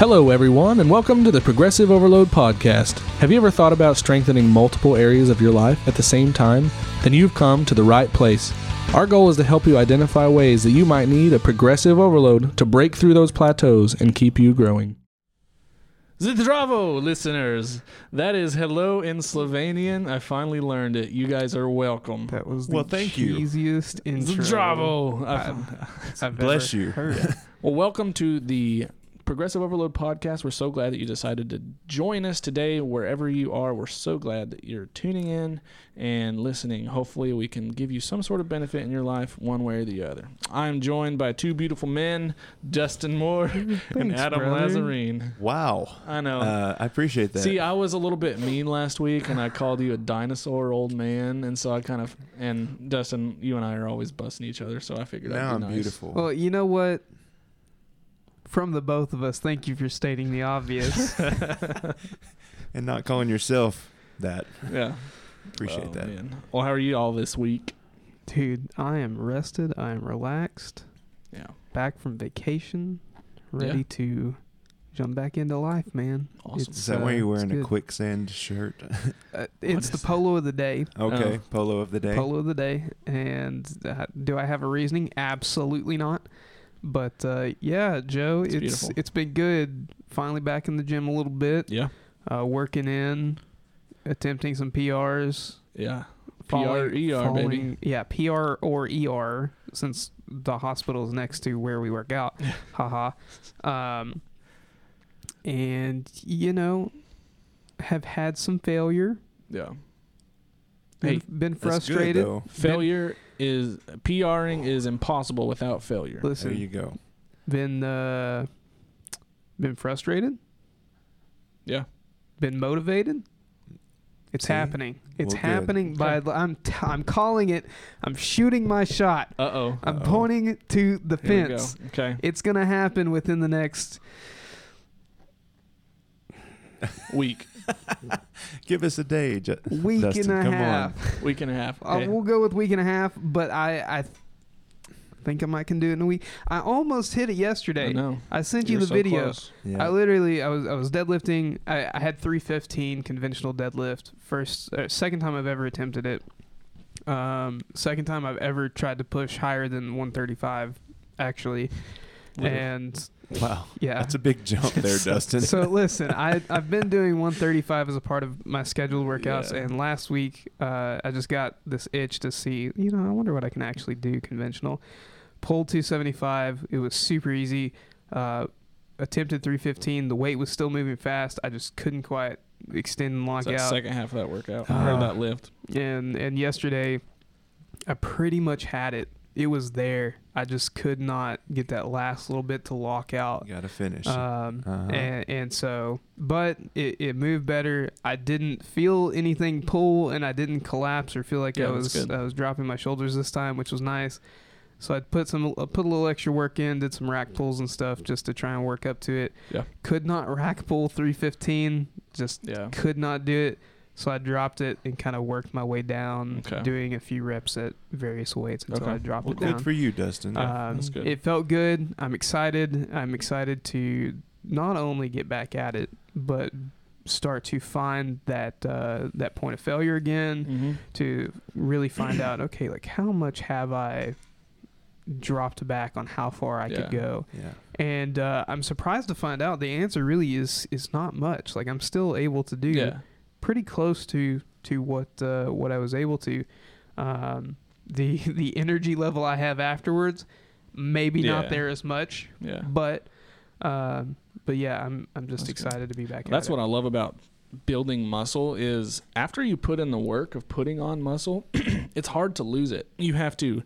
Hello, everyone, and welcome to the Progressive Overload Podcast. Have you ever thought about strengthening multiple areas of your life at the same time? Then you've come to the right place. Our goal is to help you identify ways that you might need a progressive overload to break through those plateaus and keep you growing. Zdravo, listeners. That is hello in Slovenian. I finally learned it. You guys are welcome. That was the Well, thank you. cheesiest intro Zdravo. I've, I've Bless ever you. Heard. Well, welcome to the Progressive Overload podcast. We're so glad that you decided to join us today, wherever you are. We're so glad that you're tuning in and listening. Hopefully, we can give you some sort of benefit in your life, one way or the other. I'm joined by two beautiful men, Dustin Moore and Adam brother. Lazarine. Wow. I know. Uh, I appreciate that. See, I was a little bit mean last week, and I called you a dinosaur old man, and so I kind of and Dustin, you and I are always busting each other, so I figured now I'd I'm be nice. beautiful. Well, you know what? From the both of us, thank you for stating the obvious. and not calling yourself that. Yeah, Appreciate Oh, that. man. Well, how are you all this week? Dude, I am rested. I am relaxed. Yeah, Back from vacation, ready Yeah. to jump back into life, man. awesome. Is that uh, why you're wearing a quicksand shirt? Uh, it's is the that? polo of the day. okay. Oh. Polo of the day. Polo of the day. And uh, do I have a reasoning? Absolutely not. But uh, yeah, Joe, It's it's beautiful. it's been good. Finally back in the gym a little bit. yeah, uh, working in, attempting some PRs. yeah. following- PRER, baby. Yeah, PR or ER, since the hospital is next to where we work out. Haha. Um, and, you know, have had some failure. Yeah. Been, Hey, been good, frustrated. though. Failure is PRing is impossible without failure. Listen, There you go. been uh, been frustrated. Yeah. Been motivated. It's See? happening. It's Well, good. happening. By the, I'm t- I'm calling it. I'm shooting my shot. Uh oh. I'm Uh-oh. pointing to the Here we go. fence. Okay. It's gonna happen within the next. Week. Give us a day. Ju- Week Dustin, and a come half. Week and a half. Uh, Okay. we'll go with week and a half, but I I th- think I might can do it in a week. I almost hit it I yesterday. know. I sent You you were the so video. close. Yeah. I literally I was I was deadlifting. I, I had 315 conventional deadlift. First uh, second time I've ever attempted it. Um, second time I've ever tried to push higher than 135 actually. And wow. yeah. That's a big jump there, Dustin. so listen, I I've been doing 135 as a part of my scheduled workouts, Yeah. and last week uh, I just got this itch to see. You know, I wonder what I can actually do conventional. Pulled 275. It was super easy. Uh, attempted 315. The weight was still moving fast. I just couldn't quite extend and lock out. second half of that workout. Ah. or that lift. and and yesterday, I pretty much had it. It was there. I just could not get that last little bit to lock out. you got to finish. Um, Uh-huh. and, and so, but it, it moved better. I didn't feel anything pull, and I didn't collapse or feel like Yeah, I was. I was dropping my shoulders this time, which was nice. So I put some I put a little extra work in, did some rack pulls and stuff just to try and work up to it. Yeah. Could not rack pull 315. Just Yeah. could not do it. So I dropped it and kind of worked my way down, Okay. doing a few reps at various weights until Okay. I dropped well, it down. good for you, Dustin. Yeah, Um, that's good. It felt good. I'm excited. I'm excited to not only get back at it, but start to find that uh, that point of failure again. Mm-hmm. To really find out, okay, like how much have I dropped back on how far I Yeah. could go? yeah. And uh, I'm surprised to find out the answer really is is not much. Like I'm still able to do Yeah. Pretty close to to what uh, what I was able to. Um, the the energy level I have afterwards, maybe Yeah. not there as much, Yeah. but um, but yeah, I'm I'm just That's good. excited to be back. That's at what I love about building muscle is after you put in the work of putting on muscle, it's hard to lose it. You have to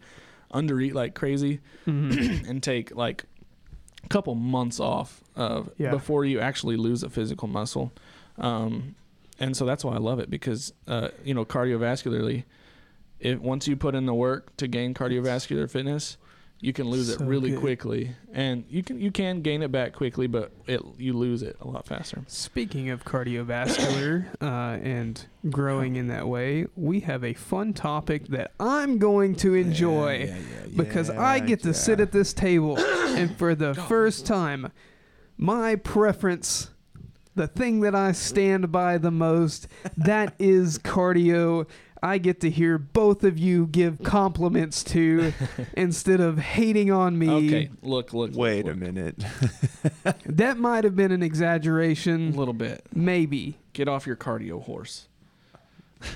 undereat like crazy I. Mhm. and take like a couple months off of Yeah. before you actually lose a physical muscle. Um, and so that's why I love it because uh, you know cardiovascularly, if once you put in the work to gain cardiovascular fitness, you can lose it really good. quickly, and you can you can gain it back quickly, but it you lose it a lot faster. Speaking of cardiovascular uh, and growing in that way, we have a fun topic that I'm going to enjoy Yeah, yeah, yeah, because I get to sit at this table and for the first time my preference, the thing that I stand by the most, that is cardio. I get to hear both of you give compliments to instead of hating on me. Okay, look, look. look, Wait a minute. That might have been an exaggeration. A little bit. Maybe. Get off your cardio horse.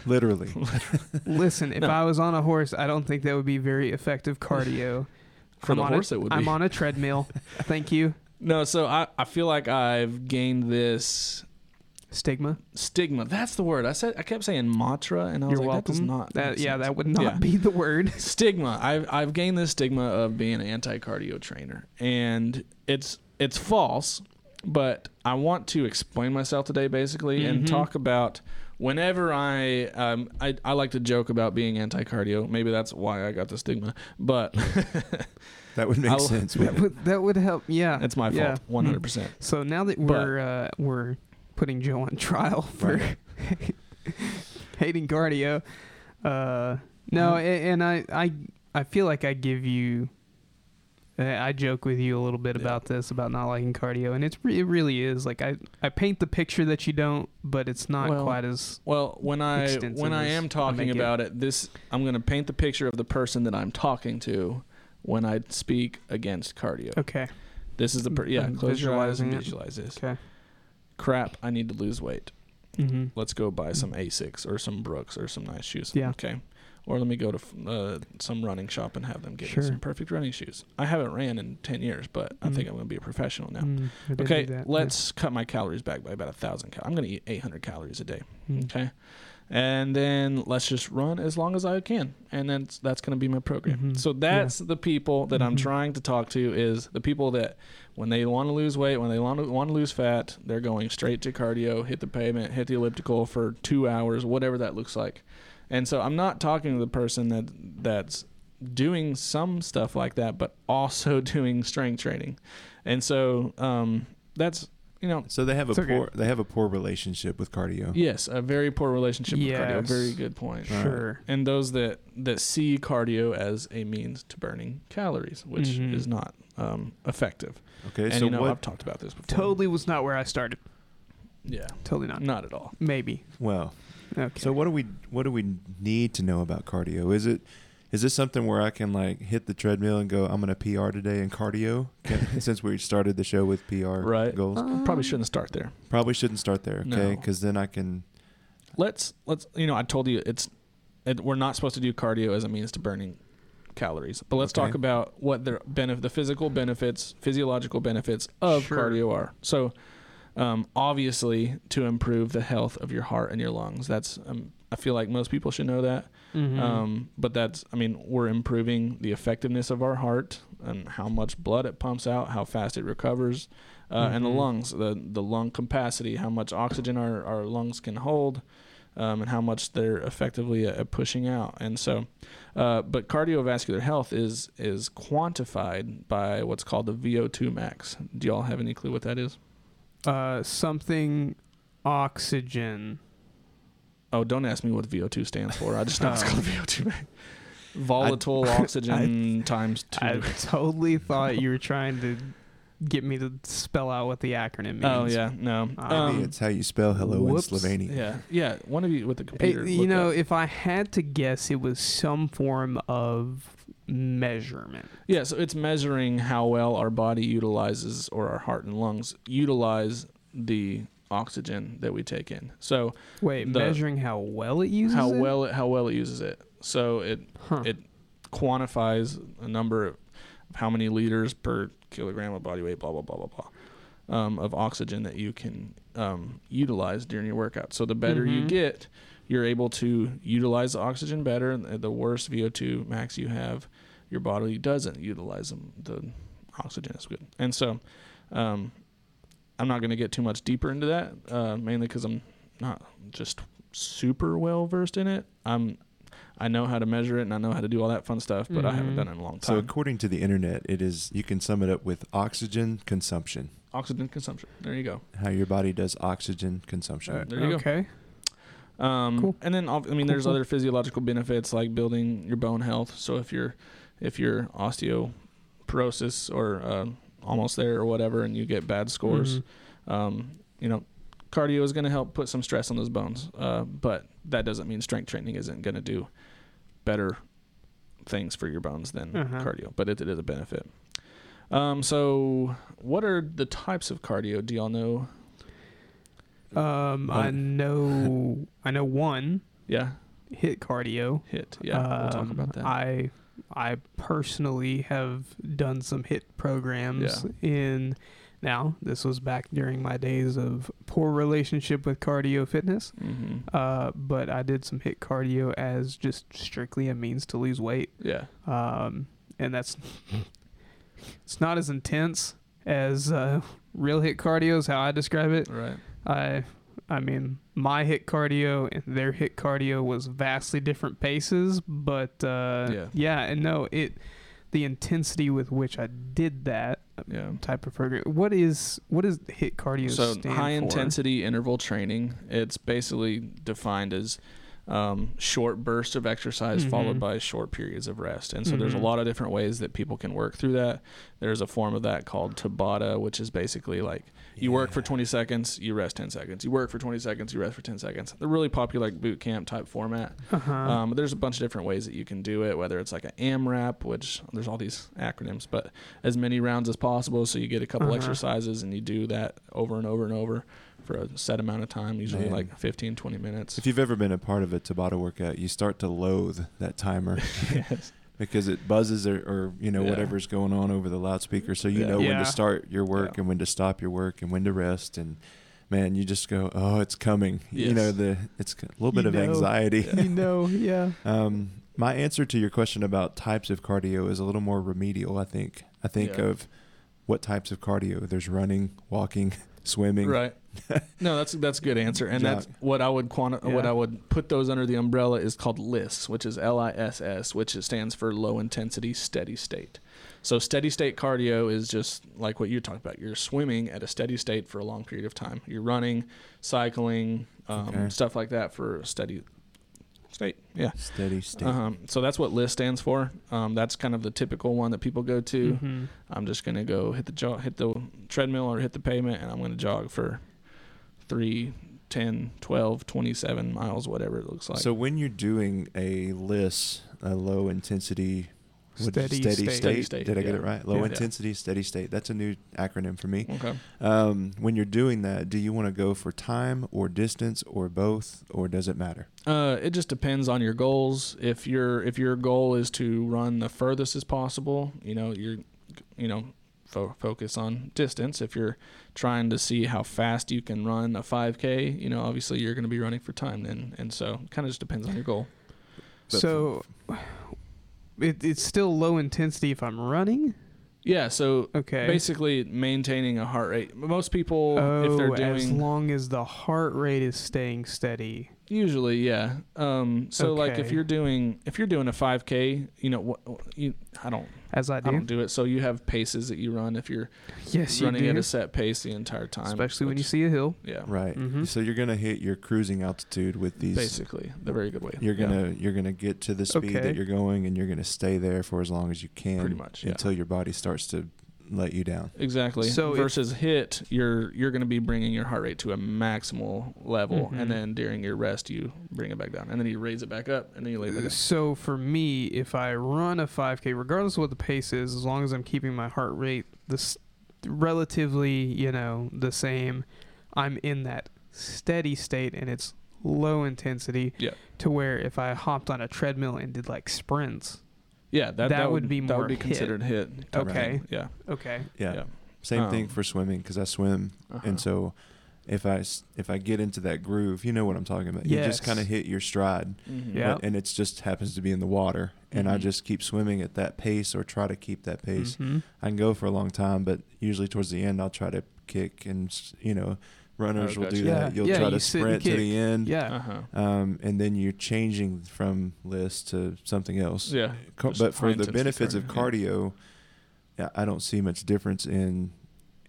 Literally. Listen, if No. I was on a horse, I don't think that would be very effective cardio. For I'm the horse, a, it would I'm on a treadmill. Thank you. No, so I, I feel like I've gained this Stigma. stigma. That's the word. I said I kept saying mantra, and I was You're like, welcome. that does not. That make yeah, sense. that would not Yeah. be the word. stigma. I've I've gained this stigma of being an anti-cardio trainer, and it's it's false. But I want to explain myself today, basically, and Mhm. talk about whenever I um I, I like to joke about being anti-cardio. Maybe that's why I got the stigma, but That would make I'll- sense. That wouldn't it? would, that would help. Yeah. it's my Yeah. fault, one hundred percent. So now that we're uh, we're putting Joe on trial for hating cardio, uh, no, Mhm. and I, I I feel like I give you. I joke with you a little bit Yeah. about this about not liking cardio, and it's re- it really is like I, I paint the picture that you don't, but it's not Well, quite as Well, when I when I am talking make it. about it, this I'm going to paint the picture of the person that I'm talking to when I speak against cardio. okay. This is the per- yeah. I'm Close your eyes and it. visualize this. Okay. Crap! I need to lose weight. Mm-hmm. Let's go buy some Asics or some Brooks or some nice shoes. Yeah. Okay. Or let me go to uh, some running shop and have them get Sure. me some perfect running shoes. I haven't ran in ten years, but I think Mhm. I'm going to be a professional now. Mm, Okay, that, yeah. let's cut my calories back by about a thousand. Cal- I'm going to eat 800 calories a day. Mm. Okay. And then let's just run as long as I can. And then s- that's going to be my program. Mhm. So that's the people that I'm Mhm. trying to talk to is the people that when they want to lose weight, when they want to, want to lose fat, they're going straight to cardio, hit the pavement, hit the elliptical for 2 hours, whatever that looks like. And so I'm not talking to the person that that's doing some stuff like that but also doing strength training. And so um that's you know So they have a okay. poor they have a poor relationship with cardio. Yes, a very poor relationship with cardio. Yes. Very good point. Right. Sure. And those that that see cardio as a means to burning calories, which Mhm. is not um, effective. Okay, and so you know, what? I've talked about this before. Totally was not where I started. Yeah, Totally not. not at all. Maybe. Well, Okay. so what do we what do we need to know about cardio? Is it is this something where I can like hit the treadmill and go, I'm gonna PR today in cardio? Can, since we started the show with PR Right. goals, uh, Probably shouldn't start there. probably shouldn't start there. Okay, No. because then I can. Let's let's you know I told you it's it, we're not supposed to do cardio as a means to burning calories, but let's Okay. talk about what the benefit the physical benefits, physiological benefits of Sure. cardio are. So um, obviously to improve the health of your heart and your lungs. That's um, I feel like most people should know that. Mhm. Um, but that's, I mean, we're improving the effectiveness of our heart and how much blood it pumps out, how fast it recovers, uh, and the Mhm. lungs, the the lung capacity, how much oxygen our, our lungs can hold, um, and how much they're effectively uh, pushing out. And so, uh, but cardiovascular health is is quantified by what's called the VO2 max. Do y'all have any clue what that is? Uh, something oxygen. Oh, don't ask me what VO2 stands for. I just know it's Oh. called VO2 max. Volatile oxygen times two. I totally thought you were trying to get me to spell out what the acronym means. Oh yeah, no. Maybe Um, it's how you spell hello whoops. in Slovenian. yeah, yeah. One of you with the Hey, computer. you know, up. if I had to guess, it was some form of measurement. yeah. So it's measuring how well our body utilizes, or our heart and lungs utilize the oxygen that we take in. So Wait, The- measuring how well it uses how it? well it how well it uses it. So it Huh. it quantifies a number of how many liters per kilogram of body weight, blah blah blah blah blah, um, of oxygen that you can um, utilize during your workout. So the better you Mhm. get, you're able to utilize the oxygen better. The worse VO2 max you have, your body doesn't utilize them, the oxygen is good. And so, um, I'm not going to get too much deeper into that, uh, mainly because I'm not just super well versed in it. I'm I know how to measure it and I know how to do all that fun stuff, but I haven't Mhm. done it in a long time. So according to the internet, it is you can sum it up with oxygen consumption. Oxygen consumption. There you go. How your body does oxygen consumption. Uh, there you go. okay. Um, Cool. And then I mean, Cool, there's other physiological benefits like building your bone health. So if you're if you're osteoporosis or uh, almost there or whatever, and you get bad scores. Mhm. Um, you know, cardio is going to help put some stress on those bones, uh, but that doesn't mean strength training isn't going to do better things for your bones than Uh-huh. cardio, but it, it is a benefit. Um, so, what are the types of cardio? Do y'all know? Um, I know, I know one Yeah, HIIT cardio. HIIT. Yeah, we'll talk Um, about that. I I personally have done some HIIT programs in now this was back during my days of poor relationship with cardio fitness hmm uh, but I did some HIIT cardio as just strictly a means to lose weight. Yeah, um, and that's it's not as intense as uh, real HIIT cardio is how I describe it. Right. I I mean my HIIT cardio and their HIIT cardio was vastly different paces, but uh, Yeah. yeah, and no, it the intensity with which I did that Yeah. type of program. What is what is HIIT cardio? So high for? intensity interval training. It's basically defined as um, short bursts of exercise followed Mhm. by short periods of rest. And so there's a Mhm. lot of different ways that people can work through that. There's a form of that called Tabata, which is basically like you work for 20 seconds, you rest 10 seconds. You work for 20 seconds, you rest for 10 seconds. They're really popular like boot camp type format. Uh-huh. Um, there's a bunch of different ways that you can do it, whether it's like an AMRAP, which there's all these acronyms, but as many rounds as possible. So you get a couple Uh-huh. exercises and you do that over and over and over for a set amount of time, usually Man. like 15, 20 minutes. If you've ever been a part of a Tabata workout, you start to loathe that timer yes. Because it buzzes or, or you know Yeah. whatever's going on over the loudspeaker, so you Yeah. know when Yeah. to start your work Yeah. and when to stop your work and when to rest and. Man, you just go, oh, it's coming. You know the it's a little bit You of know. anxiety. Yeah. you know, yeah. Um, my answer to your question about types of cardio is a little more remedial. I think. I think Yeah. of what types of cardio. There's running, walking, swimming. Right. No, that's that's a good answer, and that's what I would quanti- what I would put those under the umbrella is called LISS, which is L I S S, which stands for low intensity steady state. So steady state cardio is just like what you're talking about. You're swimming at a steady state for a long period of time. You're running, cycling, um, Okay. stuff like that for a steady state. Yeah. Steady state. Um, so that's what LISS stands for. Um, that's kind of the typical one that people go to. Mhm. I'm just gonna go hit the jog, hit the treadmill or hit the pavement, and I'm gonna jog for three, 10, 12, 27 miles, whatever it looks like. so when you're doing a LISS, a low intensity, what is it, Steady steady state. Steady state, Did I get it right? Low Yeah. intensity, steady state. That's a new acronym for me. okay. Um, when you're doing that, do you want to go for time or distance or both, or does it matter? Uh, it just depends on your goals. If your if your goal is to run the furthest as possible, you know you're, you know, fo- focus on distance. If you're trying to see how fast you can run a 5K, you know, obviously you're going to be running for time then, and so kind of just depends on your goal. But So it, it's still low intensity if I'm running. Yeah. So Okay. basically maintaining a heart rate. Most people, oh, if they're oh, as long as the heart rate is staying steady. Usually, yeah. Um, so like if Okay. you're doing if you're doing a 5K, you know what you I don't As I do. I do. don't do it. So you have paces that you run if you're yes, you running do. at a set pace the entire time. Especially when you which- see a hill. yeah, Right. Mhm. So you're gonna hit your cruising altitude with these. basically the very good way. You're Yeah. gonna you're gonna get to the speed Okay. that you're going, and you're gonna stay there for as long as you can, Pretty much, yeah. until your body starts to let you down. Exactly. So versus HIIT, you're you're going to be bringing your heart rate to a maximal level, Mhm. and then during your rest, you bring it back down, and then you raise it back up, and then you lay it back down. So for me, if I run a 5K, regardless of what the pace is, as long as I'm keeping my heart rate this relatively, you know, the same, I'm in that steady state and it's low intensity. Yeah. To where if I hopped on a treadmill and did like sprints, Yeah, that, That would be more that would be HIIT. considered HIIT. Okay. thing. Yeah. okay. Yeah. Yeah. Same thing Um, for swimming because I swim, Uh-huh. and so if I if I get into that groove, you know what I'm talking about. You just kind of hit your stride, Mhm. Yeah. and it just happens to be in the water, and I Mhm. just keep swimming at that pace or try to keep that pace. Mhm. I can go for a long time, but usually towards the end, I'll try to kick, and you know, runners Oh, will gotcha. do that. Yeah. You'll Yeah, try you to sprint to the end, Yeah. Uh-huh. um, and then you're changing from LISS to something else. Yeah. Co- but for the benefits of cardio, cardio, yeah, I don't see much difference in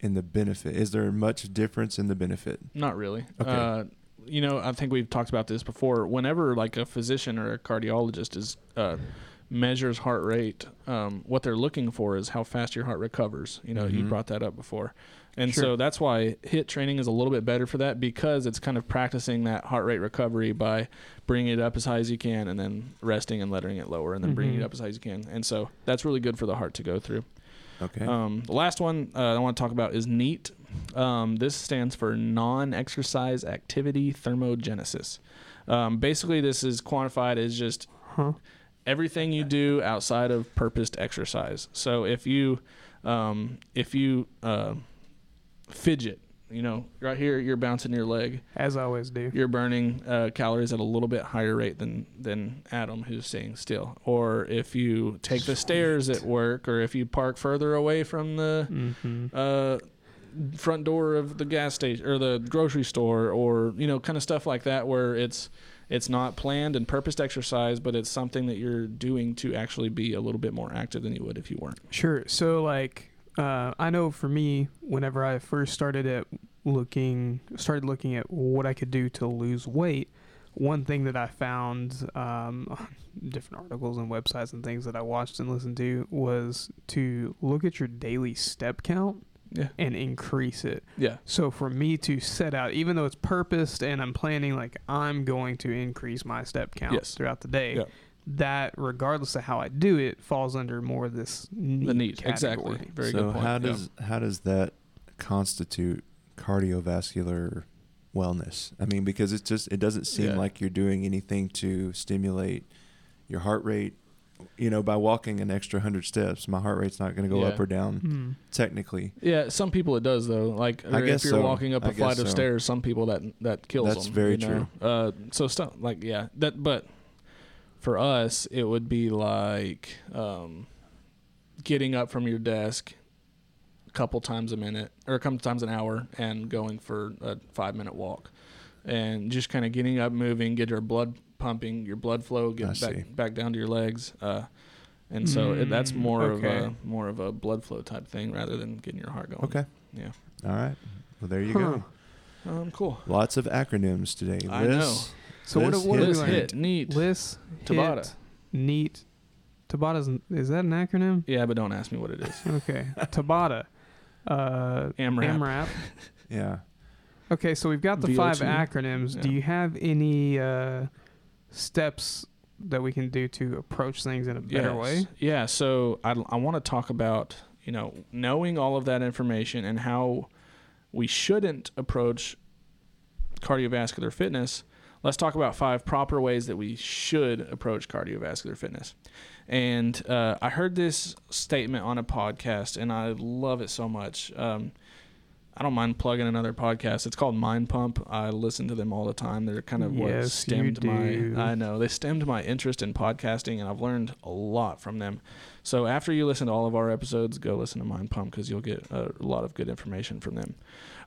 in the benefit. Is there much difference in the benefit? Not really. Okay. Uh, you know, I think we've talked about this before. Whenever like a physician or a cardiologist is uh, measures heart rate, um, what they're looking for is how fast your heart recovers. You know, you Mhm. brought that up before. And Sure. so that's why HIIT training is a little bit better for that because it's kind of practicing that heart rate recovery by bringing it up as high as you can and then resting and letting it lower and then bringing Mhm. it up as high as you can. And so that's really good for the heart to go through. Okay. Um, the last one uh, I want to talk about is NEAT. Um, this stands for Non-Exercise Activity Thermogenesis. Um, basically, this is quantified as just Huh? everything you do outside of purposed exercise. So if you um, if you uh, fidget, you know, right here you're bouncing your leg, As I always do. you're burning uh, calories at a little bit higher rate than than Adam who's staying still. Or if you take the stairs at work, or if you park further away from the Mm-hmm. uh, front door of the gas station or the grocery store, or you know, kind of stuff like that, where it's it's not planned and purposed exercise, but it's something that you're doing to actually be a little bit more active than you would if you weren't. Sure. So like, uh, I know for me, whenever I first started at looking, started looking at what I could do to lose weight, one thing that I found, um, different articles and websites and things that I watched and listened to was to look at your daily step count Yeah. and increase it. Yeah. So for me to set out, even though it's purposed and I'm planning, like I'm going to increase my step count Yes. throughout the day. Yeah. That, regardless of how I do it, falls under more of this neat The neat. category. Exactly. Very so good point. how Yeah. does how does that constitute cardiovascular wellness? I mean, because it's just it doesn't seem Yeah. like you're doing anything to stimulate your heart rate. You know, by walking an extra hundred steps, my heart rate's not going to go Yeah. up or down. Hmm. Technically, Yeah, some people it does though. Like I guess if you're so. walking up I a flight guess of stairs, some people that that kills That's them. That's very you know? Uh, so stuff like yeah, that. But for us, it would be like um, getting up from your desk a couple times a minute or a couple times an hour and going for a five minute walk, and just kind of getting up, moving, get your blood pumping, your blood flow, I get see. back back down to your legs. Uh, and so it, that's Mm, more of a more of a blood flow type thing rather than getting your heart going. okay, Yeah. all right. Well, there you Huh. go. Um. Cool. Lots of acronyms today. I LISS, know. So what, LISS what are we LISS learning? HIIT neat. LISS, Tabata. HIIT, neat. Tabata's n- is that an acronym? Yeah, but don't ask me what it is. Okay, Tabata. Uh, AMRAP. AMRAP. Yeah. Okay, so we've got the five VO2. acronyms. Do you have any uh, steps that we can do to approach things in a better Yes. way? Yeah. So I, I want to talk about you know knowing all of that information and how we shouldn't approach cardiovascular fitness. Let's talk about five proper ways that we should approach cardiovascular fitness. And uh, I heard this statement on a podcast, and I love it so much. Um, I don't mind plugging another podcast. It's called Mind Pump. I listen to them all the time. They're kind of what Yes, you stemmed my I know they stemmed my interest in podcasting, and I've learned a lot from them. So after you listen to all of our episodes, go listen to Mind Pump because you'll get a lot of good information from them.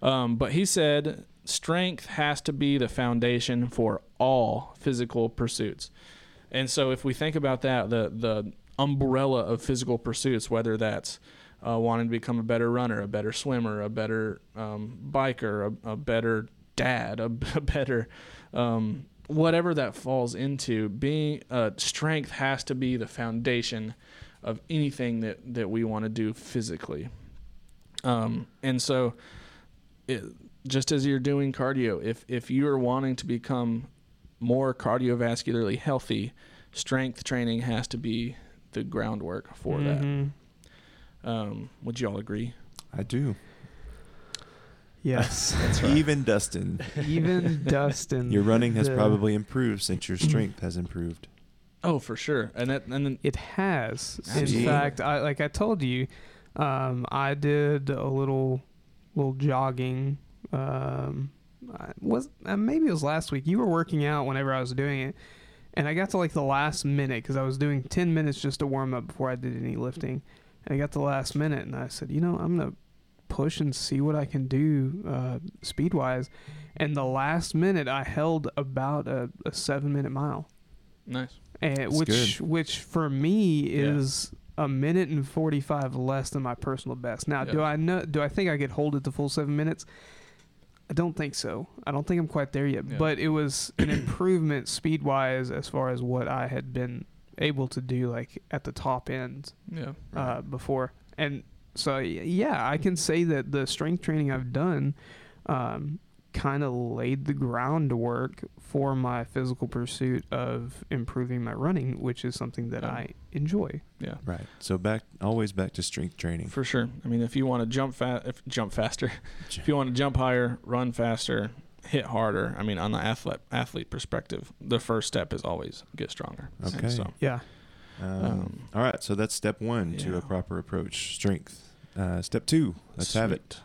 Um, but he said strength has to be the foundation for all physical pursuits. And so if we think about that, the the umbrella of physical pursuits, whether that's uh, wanting to become a better runner, a better swimmer, a better um, biker, a, a better dad, a, a better um, whatever that falls into, being uh, strength has to be the foundation of anything that that we want to do physically. Um, and so, it, just as you're doing cardio, if if you are wanting to become more cardiovascularly healthy, strength training has to be the groundwork for Mhm. that. Um, would you all agree? I do. Yes. Even Dustin, Even Dustin. your running has the- probably improved since your strength has improved. Oh, for sure. And that, and then It has. In Absolutely. fact, I like I told you, um, I did a little little jogging. Um, was uh, maybe it was last week. You were working out whenever I was doing it, and I got to like the last minute because I was doing ten minutes just to warm up before I did any lifting. And I got to the last minute, and I said, you know, I'm gonna push and see what I can do uh, speed wise. And the last minute, I held about a, a seven minute mile nice. and That's which which for me Yeah. is a minute and 45 less than my personal best now do i know do i think i could hold it the full seven minutes i don't think so i don't think i'm quite there yet Yeah. but it was an improvement speed wise as far as what i had been able to do like at the top end Yeah. uh, before. And so, yeah, I can say that the strength training I've done um, kind of laid the groundwork for my physical pursuit of improving my running, which is something that Yeah. I enjoy. Yeah. Right. So back always back to strength training. For sure. I mean, if you want to jump fast, if jump faster, if you want to jump higher, run faster, hit harder. I mean, on the athlete athlete perspective, the first step is always get stronger. And Okay. So, Yeah. Um, Um, all right. So that's step one to a proper approach. Strength. Uh, step two. Let's have it. sweet.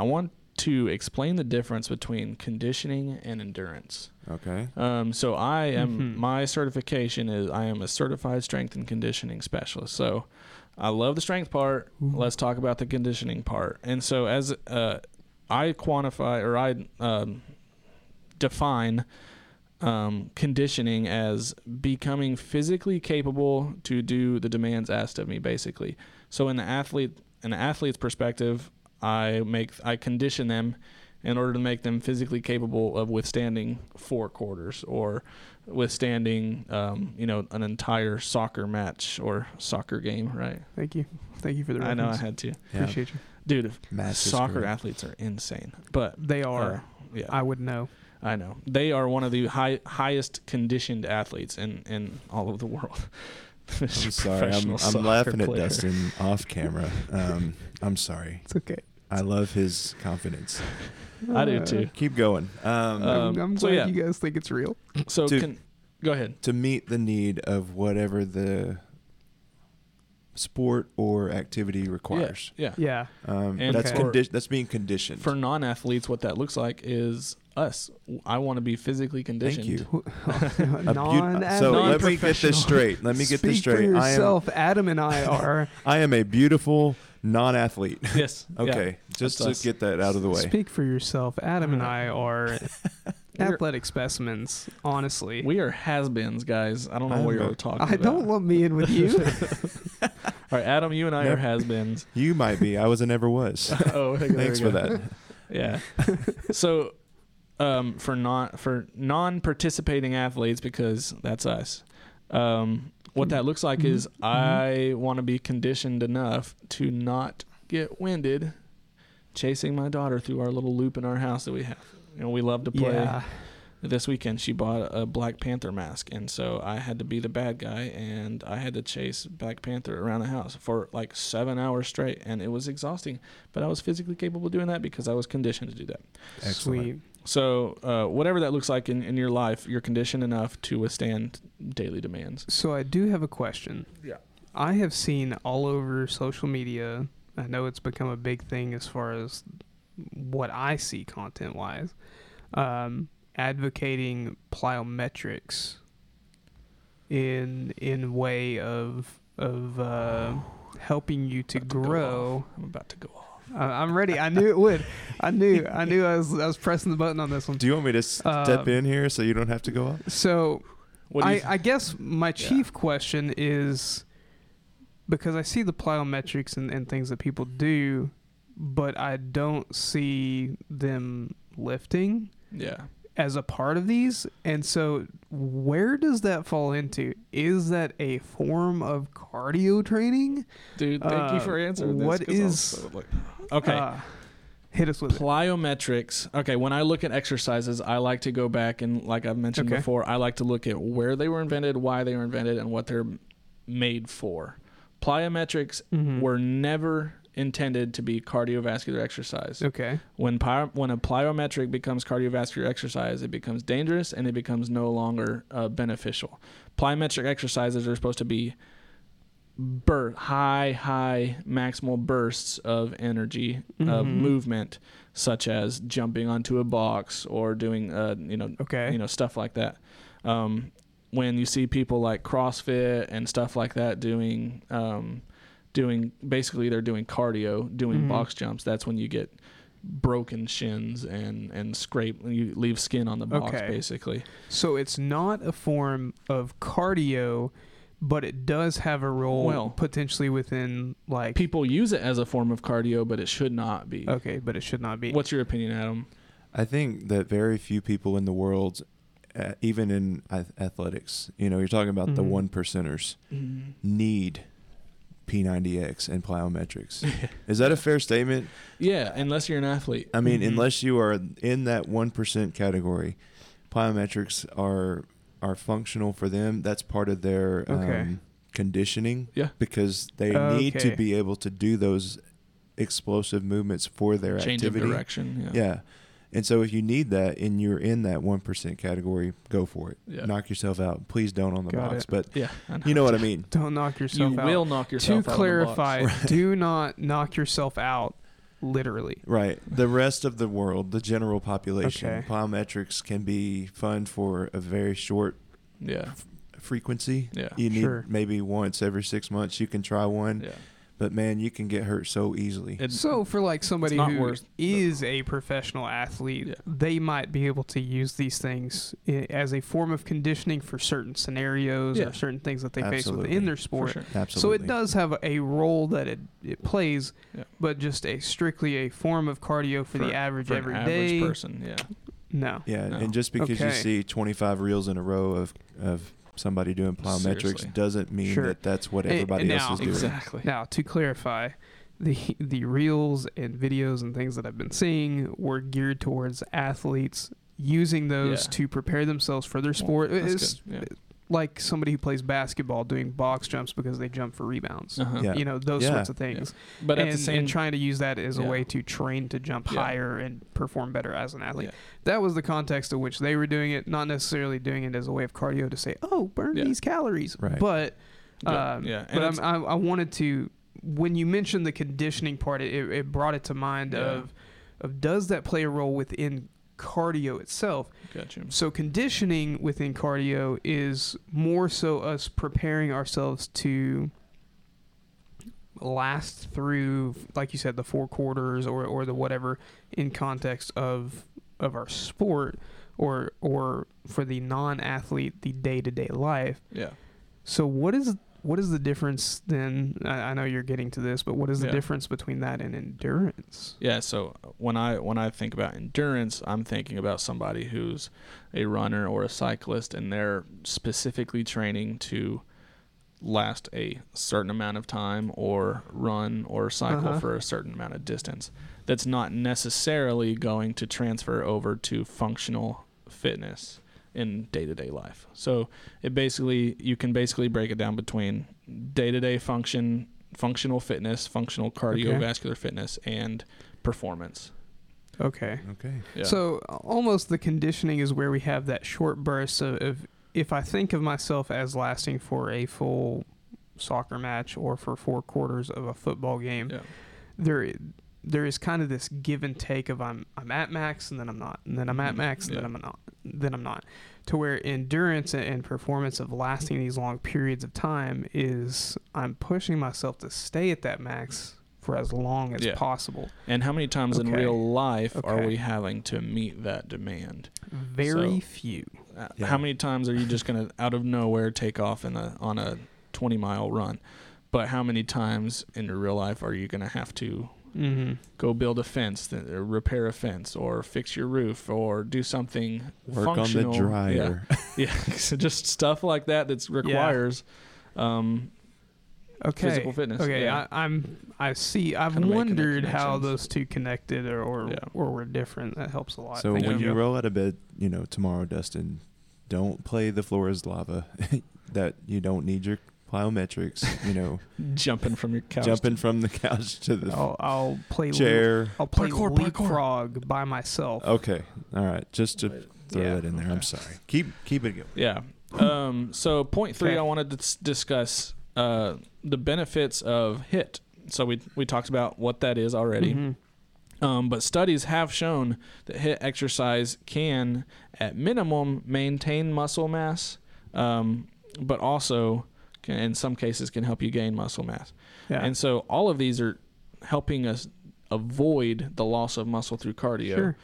I want to explain the difference between conditioning and endurance. Okay. Um, so I am Mhm. my certification is I am a certified strength and conditioning specialist. So I love the strength part. Ooh. Let's talk about the conditioning part. And so as uh, I quantify or I um, define um, conditioning as becoming physically capable to do the demands asked of me, basically. So in the athlete, in the athlete's perspective, I make I condition them in order to make them physically capable of withstanding four quarters or withstanding, um, you know, an entire soccer match or soccer game, right? Thank you. Thank you for the I know I had to, Yeah. Appreciate you. dude. Match soccer great. athletes are insane, but They are. uh, yeah, I would know. I know they are one of the high, highest conditioned athletes in in all of the world. I'm sorry. I'm, I'm laughing at Dustin off camera. Um, I'm sorry. It's okay. I love his confidence. I do too. Keep going. Um, I'm, Um, I'm so glad yeah. you guys think it's real. So Dude. can go ahead. to meet the need of whatever the sport or activity requires. Yeah, Yeah. Um, And that's for- condi- that's being conditioned. for non-athletes, what that looks like is us. I want to be physically conditioned. Thank you. A beau- non so let me get this straight. Let me get this straight. For I am yourself, Adam and I are. I am a beautiful non-athlete. Yes. yeah. Okay, just That's to us. get that out of the way. Speak for yourself. Adam and I are athletic specimens. Honestly, We are has-beens, guys. I don't know I'm what you're talking about. I about. don't lump me in with you. All right, Adam, you and I Never- are has-beens. You might be. I was a never was. oh, there Thanks for go. that. Yeah. so, um, for non for non-participating athletes, because that's us. Um, what that looks like is Mhm. I want to be conditioned enough to not get winded chasing my daughter through our little loop in our house that we have. You know, we love to play. yeah. This weekend, she bought a Black Panther mask, and so I had to be the bad guy, and I had to chase Black Panther around the house for like seven hours straight, and it was exhausting. But I was physically capable of doing that because I was conditioned to do that. Excellent. Sweet. So, uh, whatever that looks like in, in your life, you're conditioned enough to withstand daily demands. So I do have a question. Yeah. I have seen all over social media. I know it's become a big thing as far as what I see content wise. Um, advocating plyometrics in in way of of uh, helping you to About to go grow. I'm about to go off. I I'm ready. I knew it would. I knew. I knew. I was. I was pressing the button on this one. Do you want me to step Um, in here so you don't have to go up? So What do you I, th- I guess my chief question is because I see the plyometrics and, and things that people do, but I don't see them lifting yeah. As a part of these. And so, where does that fall into? Is that a form of cardio training? Dude, thank you Uh, for answering this. what 'cause so, like- okay. Uh, hit us with it. Plyometrics. Okay, when I look at exercises, I like to go back and, like I've mentioned Okay. before, I like to look at where they were invented, why they were invented, and what they're made for. Plyometrics Mhm. were never intended to be cardiovascular exercise. Okay. When py- when a plyometric becomes cardiovascular exercise, it becomes dangerous and it becomes no longer uh, beneficial. Plyometric exercises are supposed to be bur- high, high maximal bursts of energy of Mhm. movement, such as jumping onto a box or doing, uh, you know, Okay. you know, stuff like that. Um, when you see people like CrossFit and stuff like that doing, um, doing basically they're doing cardio, doing Mhm. box jumps. That's when you get broken shins and and scrape. You leave skin on the box, Okay. basically. So it's not a form of cardio, but it does have a role Well- potentially within like People use it as a form of cardio, but it should not be. Okay, but it should not be. What's your opinion, Adam? I think that very few people in the world uh, even in ath- athletics, you know, you're talking about the Mhm. one percenters need P90X and plyometrics. Is that a fair statement? yeah, unless you're an athlete. I mean, Mhm. unless you are in that one percent category, plyometrics are are functional for them. That's part of their Okay. um, conditioning. Yeah. because they need to be able to do those explosive movements for their Change activity. of direction. Yeah. Yeah. And so if you need that and you're in that 1% category, go for it. Yeah. Knock yourself out. Please don't on the Got box, it. but Yeah. I you know what I mean. Don't knock yourself You out. will knock to yourself out. of the box. clarify, do not knock yourself out literally. Right. The rest of the world, the general population, Okay. plyometrics can be fun for a very short Yeah. frequency. Yeah. You need Sure. maybe once every six months you can try one, Yeah. But man, you can get hurt so easily. It- So for like somebody not who worth is a professional athlete, Yeah. they might be able to use these things as a form of conditioning for certain scenarios Yeah. or certain things that they face within their sport. sure. Absolutely. So it does have a role that it, it plays, Yeah. but just a strictly a form of cardio for, the average for an everyday. average person. Yeah. No. Yeah, No. and just because you see 25 reels in a row of of somebody doing plyometrics Seriously. doesn't mean Sure. that that's what And- everybody and else now- is doing. Exactly. Now, to clarify, the the reels and videos and things that I've been seeing were geared towards athletes using those Yeah. to prepare themselves for their Well, sport. that's it's good. Yeah. Like somebody who plays basketball doing box jumps because they jump for rebounds. Uh-huh. Yeah. You know those Yeah. sorts of things, But at and, the same and trying to use that as a way to train to jump Yeah. higher and perform better as an athlete. Yeah. That was the context in which they were doing it, not necessarily doing it as a way of cardio to say, "Oh, burn Yeah. these calories." Right. But Yeah. um, Yeah. But I'm, I, I wanted to when you mentioned the conditioning part, it, it brought it to mind Yeah. of of does that play a role within cardio itself? Got you. So conditioning within cardio is more so us preparing ourselves to last through, like you said, the four quarters or, or the whatever in context of of our sport or or for the non-athlete the day-to-day life Yeah. so what is what is the difference then? I, I know you're getting to this, but what is the Yeah. difference between that and endurance? Yeah, so when I when I think about endurance, I'm thinking about somebody who's a runner or a cyclist and they're specifically training to last a certain amount of time or run or cycle Uh-huh. for a certain amount of distance. That's not necessarily going to transfer over to functional fitness in day-to-day life. So it basically you can basically break it down between day-to-day function, functional fitness, functional cardiovascular fitness and performance. Okay. Okay. Yeah. So almost the conditioning is where we have that short burst of, of if I think of myself as lasting for a full soccer match or for four quarters of a football game, yeah. there there is kind of this give and take of I'm I'm at max and then I'm not, and then I'm at Mhm. max and Yeah. then I'm not, then I'm not. To where endurance and- and performance of lasting these long periods of time is I'm pushing myself to stay at that max for as long as Yeah. possible. And how many times in real life are we having to meet that demand? Very So- few. Uh, Yeah. How many times are you just going to out of nowhere take off in a on a 20 mile run? But how many times in your real life are you going to have to Mm-hmm. go build a fence, th- or repair a fence, or fix your roof, or do something Work on the functional? Yeah. dryer. Yeah, so just stuff like that that requires um, Okay. physical fitness. Okay, yeah. I, I'm. I see. I've Kinda wondered how those two connected or or, Yeah. or were different. That helps a lot. So Thank when you. you roll out of bed, you know, tomorrow, Dustin, don't play the floor is lava. that you don't need your plyometrics, you know, jumping from your couch. jumping from the couch to the I'll, I'll play. chair. I'll play Parkour, parkour. leapfrog by myself. Okay. All right. Just to throw Yeah. that in there. I'm sorry. Keep keep it going. Yeah. Um, so point three, Okay. I wanted to s- discuss uh, the benefits of HIIT. So we we talked about what that is already. Mhm. Um, but studies have shown that HIIT exercise can, at minimum, maintain muscle mass, um, but also, can, in some cases, can help you gain muscle mass. Yeah. And so all of these are helping us avoid the loss of muscle through cardio. Sure.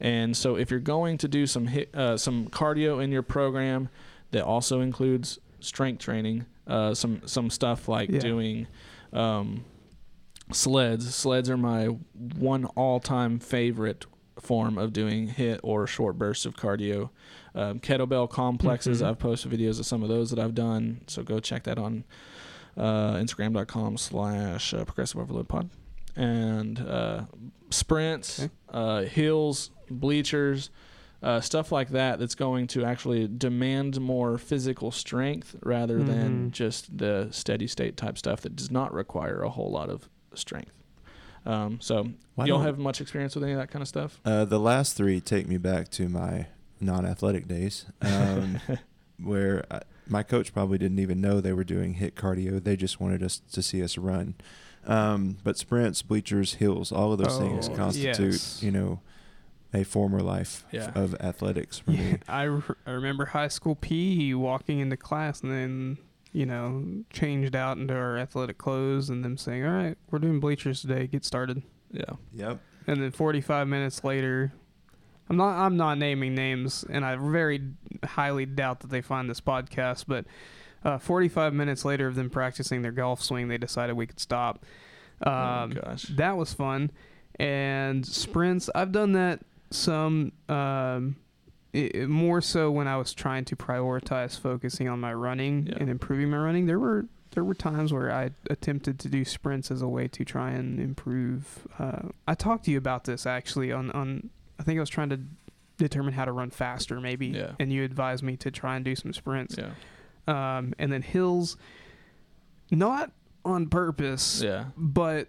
And so if you're going to do some HIIT, uh, some cardio in your program that also includes strength training, uh, some some stuff like Yeah. doing um, sleds. Sleds are my one all-time favorite form of doing HIIT or short bursts of cardio. Um, kettlebell complexes. Mhm. I've posted videos of some of those that I've done. So go check that on uh, Instagram.com slash uh, progressive overload pod. And uh, sprints, Okay. uh, hills, bleachers, uh, stuff like that that's going to actually demand more physical strength rather than Mhm. just the steady state type stuff that does not require a whole lot of strength. Um, so Why y'all don't- have much experience with any of that kind of stuff? Uh, the last three take me back to my non-athletic days, um, where I, my coach probably didn't even know they were doing HIIT cardio. They just wanted us to see us run. Um, but sprints, bleachers, hills, all of those things Oh, constitute, yes. you know, a former life Yeah. of athletics for Yeah, me. I, re- I remember high school PE walking into class and then you know changed out into our athletic clothes and them saying, "All right, we're doing bleachers today. Get started." yeah. Yep. And then 45 minutes later, I'm not I'm not naming names, and I very highly doubt that they find this podcast. But uh, 45 minutes later of them practicing their golf swing, they decided we could stop. Um, oh gosh. that was fun. And sprints, I've done that some um, i i- more so when I was trying to prioritize focusing on my running Yeah. and improving my running. There were there were times where I attempted to do sprints as a way to try and improve. Uh, I talked to you about this actually on on. I think I was trying to determine how to run faster, maybe. Yeah. And you advised me to try and do some sprints. Yeah. Um, and then hills, not on purpose Yeah. but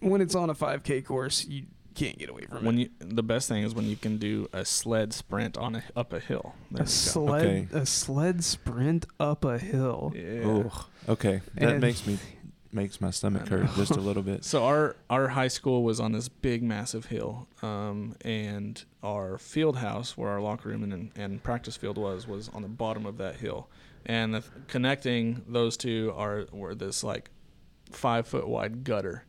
when it's on a 5k course you can't get away from When it you the best thing is when you can do a sled sprint on a up a hill. There a sled Okay. a sled sprint up a hill. Yeah. Ugh. Okay. That And- makes me makes my stomach hurt just a little bit. So our our high school was on this big massive hill, um, and our field house where our locker room and, and practice field was was on the bottom of that hill, and the, connecting those two are were this like five foot wide gutter,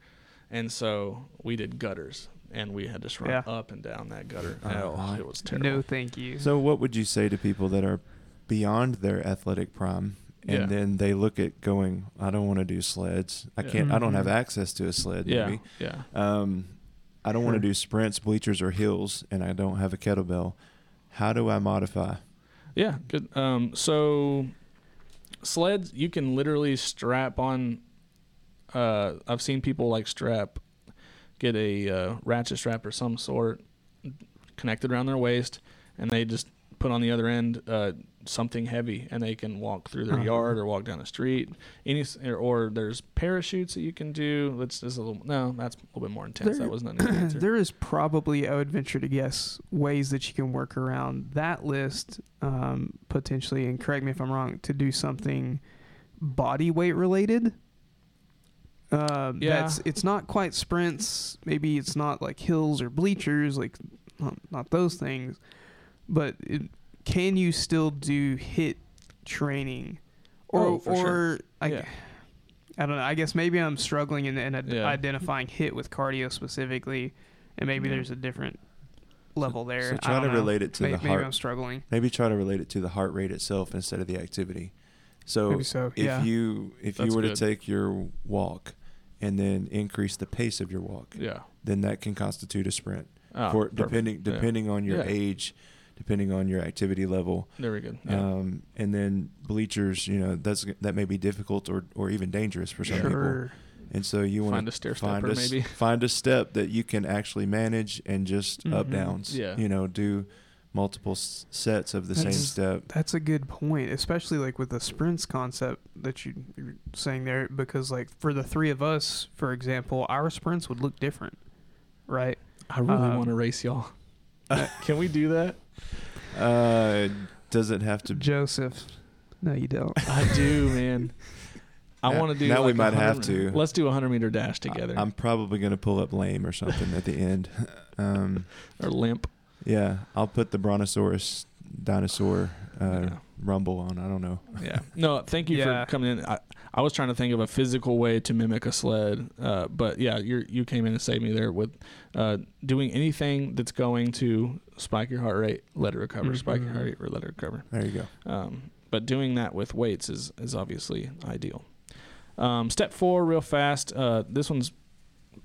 and so we did gutters, and we had to run Yeah. up and down that gutter. Oh, it was terrible. no thank you So, what would you say to people that are beyond their athletic prime, and Yeah. then they look at going, "I don't want to do sleds. I Yeah. can't. I don't have Mhm. access to a sled. yeah, Maybe. yeah. Um, I don't want to do sprints, bleachers, or hills, and I don't have a kettlebell. How do I modify? Yeah, good. Um, so sleds, you can literally strap on. Uh, I've seen people like strap, get a uh, ratchet strap or some sort, connected around their waist, and they just put on the other end uh, something heavy, and they can walk through their Uh-huh. yard or walk down the street. Any or, or there's parachutes that you can do. That's just a little. No, that's a little bit more intense. There- that was not an answer. there is probably i would venture to guess ways that you can work around that list um, potentially and correct me if i'm wrong to do something body weight related um, Yeah. that's it's not quite sprints maybe it's not like hills or bleachers like not, not those things but it, can you still do HIIT training or Oh, for or sure. I, Yeah. I don't know. I guess maybe I'm struggling in, in ad- Yeah. identifying HIIT with cardio specifically, and maybe Yeah. there's a different level there. So try to know. relate it to May- the maybe heart. I'm struggling. Maybe try to relate it to the heart rate itself instead of the activity. So so. if yeah. you if That's you were good. to take your walk and then increase the pace of your walk, yeah. then that can constitute a sprint. Oh, for perfect. depending Yeah. depending on your Yeah. age, depending on your activity level. Very good. Yeah. Um, and then bleachers, you know, that's that may be difficult or, or even dangerous for some people. sure. And so you want to Find a stair find stepper a, maybe. find a step that you can actually manage and just up Mhm. downs. Yeah. You know, do multiple s- sets of the same step. That's a good point, especially like with the sprints concept that you, you're saying there, because like for the three of us, for example, our sprints would look different, right? I really Um, want to race y'all. Can we do that? Uh, does it have to? Joseph, no, you don't. I do, man. I want to do. That. Now we like a might have to. Let's do a hundred meter dash together, I'm probably gonna pull up lame or something at the end. Um, or limp. Yeah, I'll put the Brontosaurus dinosaur uh, Yeah. rumble on. I don't know. Yeah. No, thank you Yeah. for coming in. I, I was trying to think of a physical way to mimic a sled, uh, but yeah, you you came in and saved me there with uh, doing anything that's going to spike your heart rate, let it recover, spike your heart rate, or let it recover. There you go. Um, but doing that with weights is is obviously ideal. Um, step four, real fast. Uh, this one's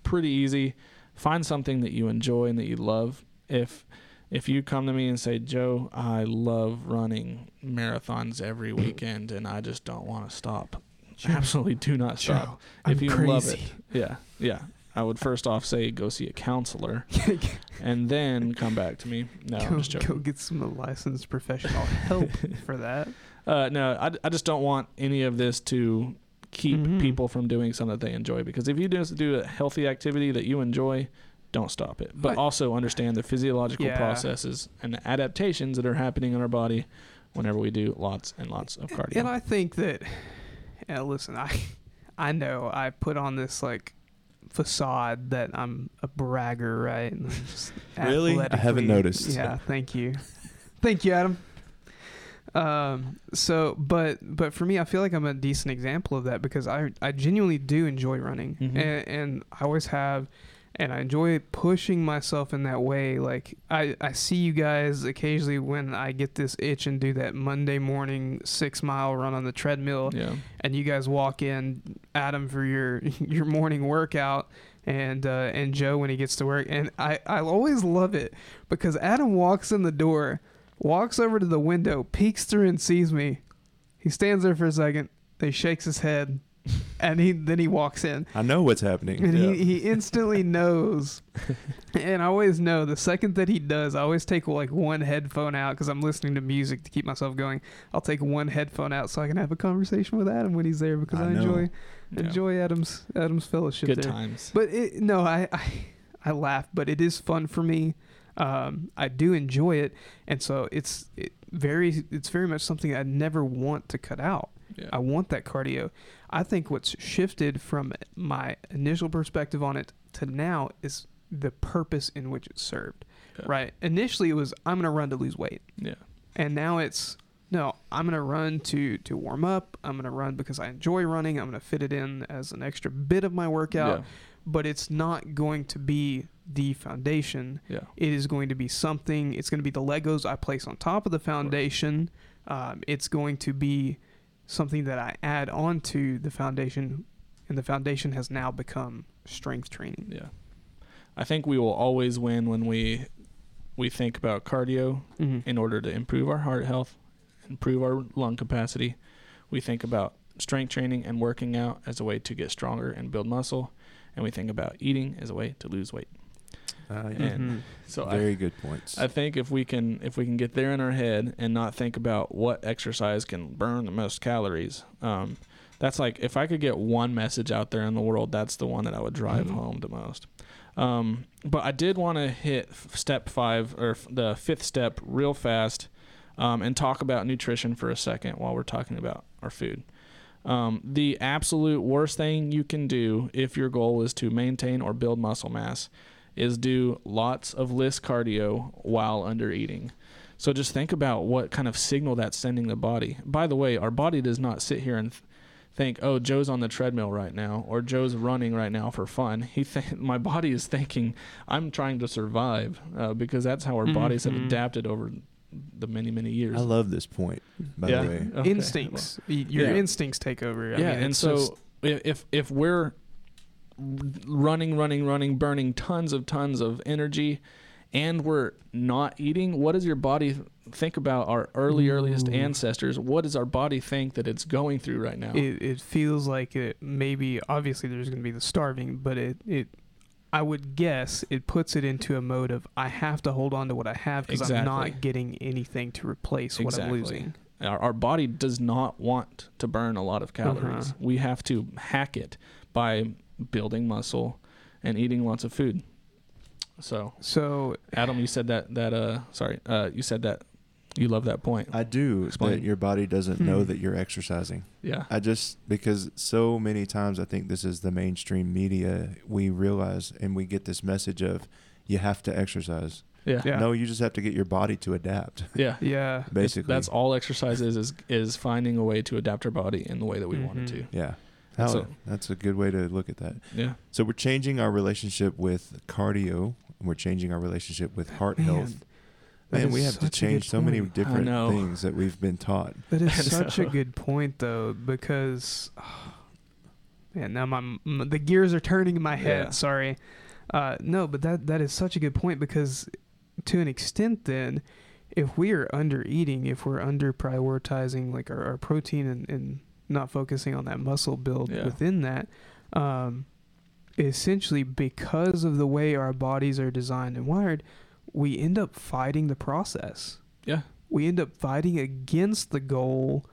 pretty easy. find something that you enjoy and that you love. If if you come to me and say, Joe, I love running marathons every weekend and I just don't want to stop, absolutely do not stop. Joe, if I'm you crazy. love it, yeah, yeah. I would first off say go see a counselor and then come back to me. No, I'm go, just joking. go get some licensed professional help for that. Uh, no, I, I just don't want any of this to keep Mhm. people from doing something that they enjoy. Because if you just do a healthy activity that you enjoy, don't stop it. But I- also understand the physiological Yeah. processes and the adaptations that are happening in our body whenever we do lots and lots of cardio. And I think that, yeah, listen, I, I know I put on this like facade that I'm a bragger, right? Really? I haven't noticed. Yeah, thank you, thank you, Adam. Um. So, but but for me, I feel like I'm a decent example of that because I I genuinely do enjoy running, Mhm. and, and I always have. And I enjoy pushing myself in that way. Like I, I see you guys occasionally when I get this itch and do that Monday morning six mile run on the treadmill, yeah. and you guys walk in, Adam for your your morning workout, and uh, and Joe when he gets to work, and I I always love it because Adam walks in the door, walks over to the window, peeks through and sees me. He stands there for a second, then he shakes his head, and he then he walks in. I know what's happening. And Yeah. he, he instantly knows. and I always know the second that he does, I always take like one headphone out because I'm listening to music to keep myself going. I'll take one headphone out so I can have a conversation with Adam when he's there because I, I enjoy yeah. enjoy Adam's Adam's fellowship Good there. times. But it, no, I, I I laugh, but it is fun for me. Um, I do enjoy it, and so it's it very it's very much something I never want to cut out. Yeah. I want that cardio. I think what's shifted from my initial perspective on it to now is the purpose in which it's served. Yeah. Right. Initially, it was I'm going to run to lose weight, yeah. and now it's no, I'm going to run to to warm up. I'm going to run because I enjoy running. I'm going to fit it in as an extra bit of my workout, Yeah. but it's not going to be the foundation. Yeah. It is going to be something. It's going to be the Legos I place on top of the foundation. Um, it's going to be something that I add on to the foundation, and the foundation has now become strength training. Yeah. I think we will always win when we we think about cardio Mm-hmm. in order to improve our heart health, improve our lung capacity. We think about strength training and working out as a way to get stronger and build muscle, and we think about eating as a way to lose weight. Uh, yeah. And Mhm. so I, Very good points. I think if we can if we can get there in our head and not think about what exercise can burn the most calories, um, that's like if I could get one message out there in the world, that's the one that I would drive Mhm. home the most. Um, but I did want to hit step five or f- the fifth step real fast, um, and talk about nutrition for a second while we're talking about our food. Um, the absolute worst thing you can do if your goal is to maintain or build muscle mass is do lots of LISS cardio while under eating. So just think about what kind of signal that's sending the body. By the way, our body does not sit here and th- think, "Oh, Joe's on the treadmill right now," or "Joe's running right now for fun." He, th- my body is thinking, "I'm trying to survive," uh, because that's how our bodies have Mhm. adapted over the many, many years. I love this point, by Yeah. the way. Okay. Instincts, Y- your Yeah. instincts take over. I yeah, mean, and so just- if if we're running, running, running, burning tons of tons of energy, and we're not eating, what does your body think about our early earliest ancestors? What does our body think that it's going through right now? it, it feels like it maybe obviously there's going to be the starving but it it i would guess it puts it into a mode of i have to hold on to what i have because i'm not getting anything to replace what i'm losing Our, our body does not want to burn a lot of calories. Uh-huh. We have to hack it by building muscle and eating lots of food. So, so Adam, you said that that uh sorry, uh you said that you love that point. I do, Explain. but your body doesn't know Hmm. that you're exercising. yeah. I just because so many times I think this is the mainstream media. We realize and we get this message of you have to exercise. Yeah. Yeah. No, you just have to get your body to adapt. Yeah. yeah Basically, That's all exercise is, is is finding a way to adapt our body in the way that we want it to. Mhm. Yeah, That's How- a- that's a good way to look at that. Yeah. So we're changing our relationship with cardio. and We're changing our relationship with heart Man, health. that Man, we have to such a good change so many different things that we've been taught. that is And such a good point though because man now my m- the gears are turning in my head Yeah. sorry Uh, no, but that that is such a good point because, to an extent, then, if we are under eating, if we're under prioritizing like our, our protein and, and not focusing on that muscle build Yeah. within that, um, essentially because of the way our bodies are designed and wired, we end up fighting the process. Yeah. We end up fighting against the goal,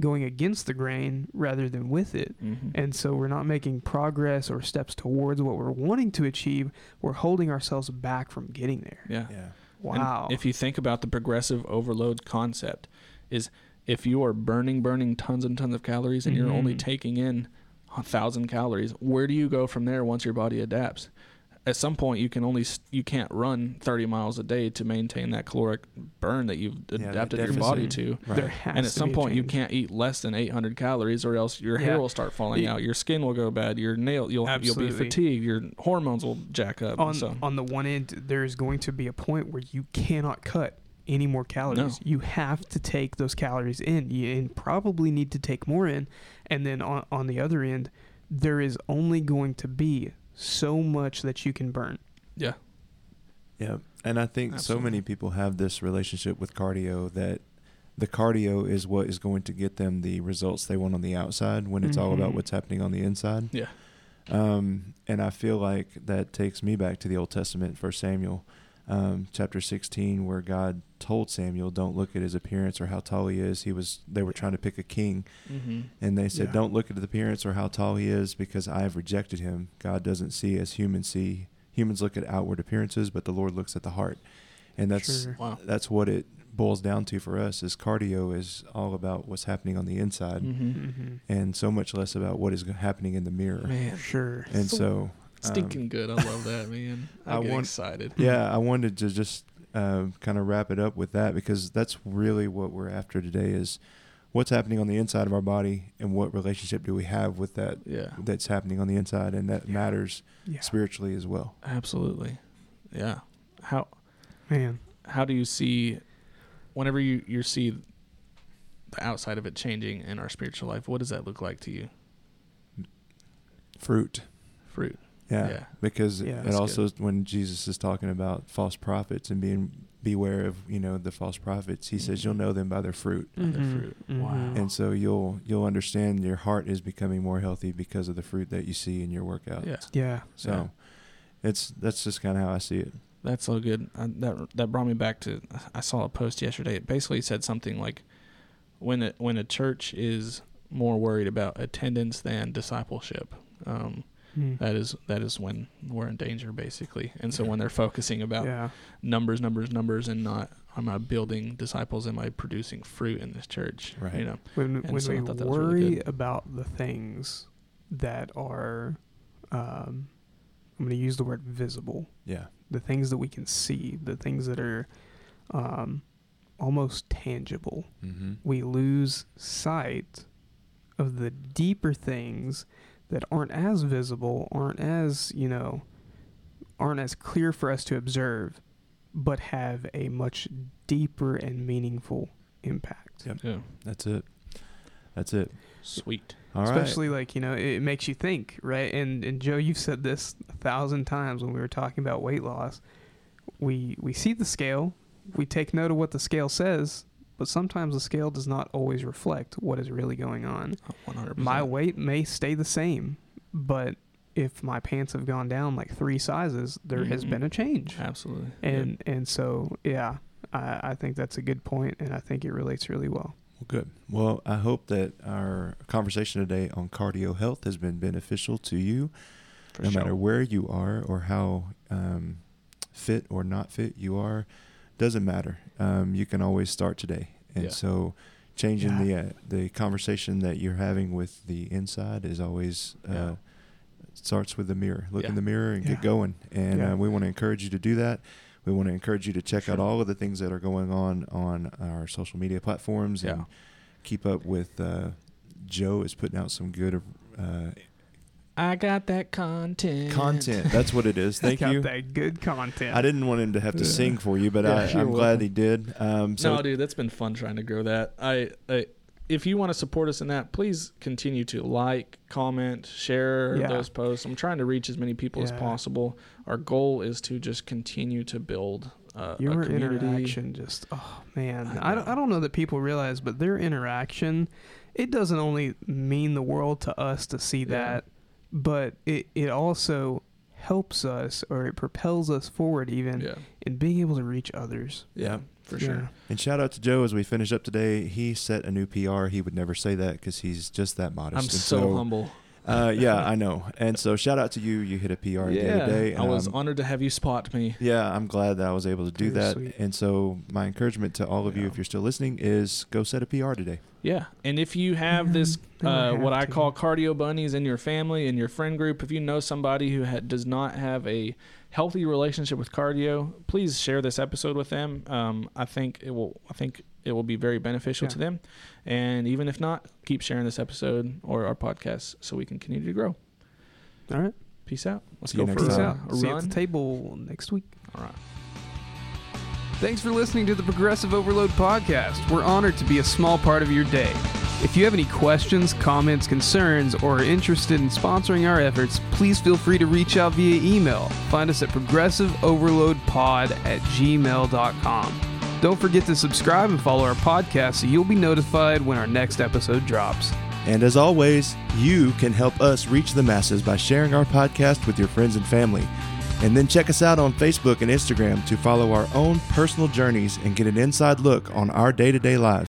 going against the grain rather than with it. Mm-hmm. And so we're not making progress or steps towards what we're wanting to achieve. We're holding ourselves back from getting there. yeah. Yeah. And Wow. if you think about the progressive overload concept, is if you are burning, burning tons and tons of calories and you're only Mhm. taking in a thousand calories, where do you go from there once your body adapts? At some point, you can only you can't run 30 miles a day to maintain that caloric burn that you've that adapted your body to. deficit. there Right. has And at to some be a point, you can't eat less than 800 calories, or else your hair will start falling Y- out. Your skin will go bad. Your nail, you'll you'll be fatigued. Your hormones will jack up. on so on the one end there is going to be a point where you cannot cut any more calories. No. You have to take those calories in. You and probably need to take more in. And then on on the other end, there is only going to be so much that you can burn. yeah, Yeah, and I think so many people have this relationship with cardio that the cardio is what is going to get them the results they want on the outside when it's all about Mhm. what's happening on the inside. yeah, Um, and I feel like that takes me back to the Old Testament, First Samuel, um, chapter sixteen, where God told Samuel, "Don't look at his appearance or how tall he is." He was they were trying to pick a king, mm-hmm. and they said, Yeah. "Don't look at the appearance or how tall he is, because I have rejected him." God doesn't see as humans see. Humans look at outward appearances, but the Lord looks at the heart, and that's Sure. wow. that's what it boils down to for us. Is cardio is all about what's happening on the inside, Mm-hmm. Mm-hmm. and so much less about what is happening in the mirror. Man, Sure. And So so, um, stinking good. I love that, man. I, I get want- excited. yeah, I wanted to just uh, kind of wrap it up with that because that's really what we're after today is what's happening on the inside of our body and what relationship do we have with that Yeah, that's happening on the inside and that Yeah. matters Yeah. spiritually as well. absolutely. Yeah. How Man. how do you see whenever you you see the outside of it changing in our spiritual life? What does that look like to you? Fruit. Fruit. Yeah. Yeah. Because Yeah, it that's also when Jesus is talking about false prophets and being beware of, you know, the false prophets, he says Mhm. you'll know them by their fruit. By their Mhm. fruit. Mhm. Wow. And so you'll you'll understand your heart is becoming more healthy because of the fruit that you see in your workout. Yeah. Yeah. So it's that's just kind of how I see it. That's so good. I, that that brought me back to I saw a post yesterday. It basically said something like when it, when a church is more worried about attendance than discipleship, um, Mm. that is that is when we're in danger basically. And so when they're focusing about yeah. numbers, numbers, numbers, and not am I building disciples? Am I producing fruit in this church? Right. You know. when And when so I we thought that was worry really about the things that are um, I'm going to use the word visible Yeah. the things that we can see the things that are um, almost tangible Mm-hmm. we lose sight of the deeper things that aren't as visible aren't as you know aren't as clear for us to observe but have a much deeper and meaningful impact Yep. Yeah. That's it. That's it. Sweet. All right. especially like you know it makes you think right and and joe you've said this a thousand times when we were talking about weight loss we we see the scale we take note of what the scale says but sometimes the scale does not always reflect what is really going on 100%. my weight may stay the same but if my pants have gone down like three sizes there has Mhm. been a change Absolutely. and and so yeah I, I think that's a good point and i think it relates really well Well, good. Well, I hope that our conversation today on cardio health has been beneficial to you, For no sure. matter where you are or how um, fit or not fit you are. Doesn't matter. Um, you can always start today, and Yeah. so changing Yeah. the uh, the conversation that you're having with the inside is always. Uh, Yeah. Starts with the mirror. Look in the mirror and Yeah. get going. And Yeah. uh, we want to encourage you to do that. We want to encourage you to check out all of the things that are going on on our social media platforms and keep up with. Uh, Joe is putting out some good uh, I got that content. content. That's what it is. Thank got you. that good content I didn't want him to have to Yeah. sing for you, but Yeah, I, you're I'm glad he did. Um, so no, dude, that's been fun trying to grow that. I, I if you want to support us in that, please continue to like, comment, share Yeah. those posts. I'm trying to reach as many people as possible. Our goal is to just continue to build uh, a Your community. interaction just oh man. I I, don't, know. I don't know that people realize, but their interaction, it doesn't only mean the world to us to see Yeah. that, but it, it also helps us or it propels us forward even Yeah, in being able to reach others. yeah, for Yeah. sure. And shout out to Joe as we finish up today. He set a new PR. He would never say that because he's just that modest. I'm And so, humble. Uh, yeah, I know. And so shout out to you. You hit a PR the other day. I was I'm- honored to have you spot me. Yeah, I'm glad that I was able to do Very that. sweet. And so my encouragement to all of you, if you're still listening, is go set a PR today. Yeah, and if you have this, now I uh, what have I call cardio bunnies in your family in your friend group, if you know somebody who ha- does not have a healthy relationship with cardio, please share this episode with them. Um, I think it will. I think it will be very beneficial Yeah. to them. And even if not, keep sharing this episode or our podcast so we can continue to grow. All right. Peace out. Let's See you go for Peace time. out. a See you at the table next week. All right. Thanks for listening to the Progressive Overload podcast. We're honored to be a small part of your day. If you have any questions, comments, concerns, or are interested in sponsoring our efforts, please feel free to reach out via email. Find us at progressiveoverloadpod at gmail.com. Don't forget to subscribe and follow our podcast so you'll be notified when our next episode drops. And as always, you can help us reach the masses by sharing our podcast with your friends and family. And then check us out on Facebook and Instagram to follow our own personal journeys and get an inside look on our day to day lives.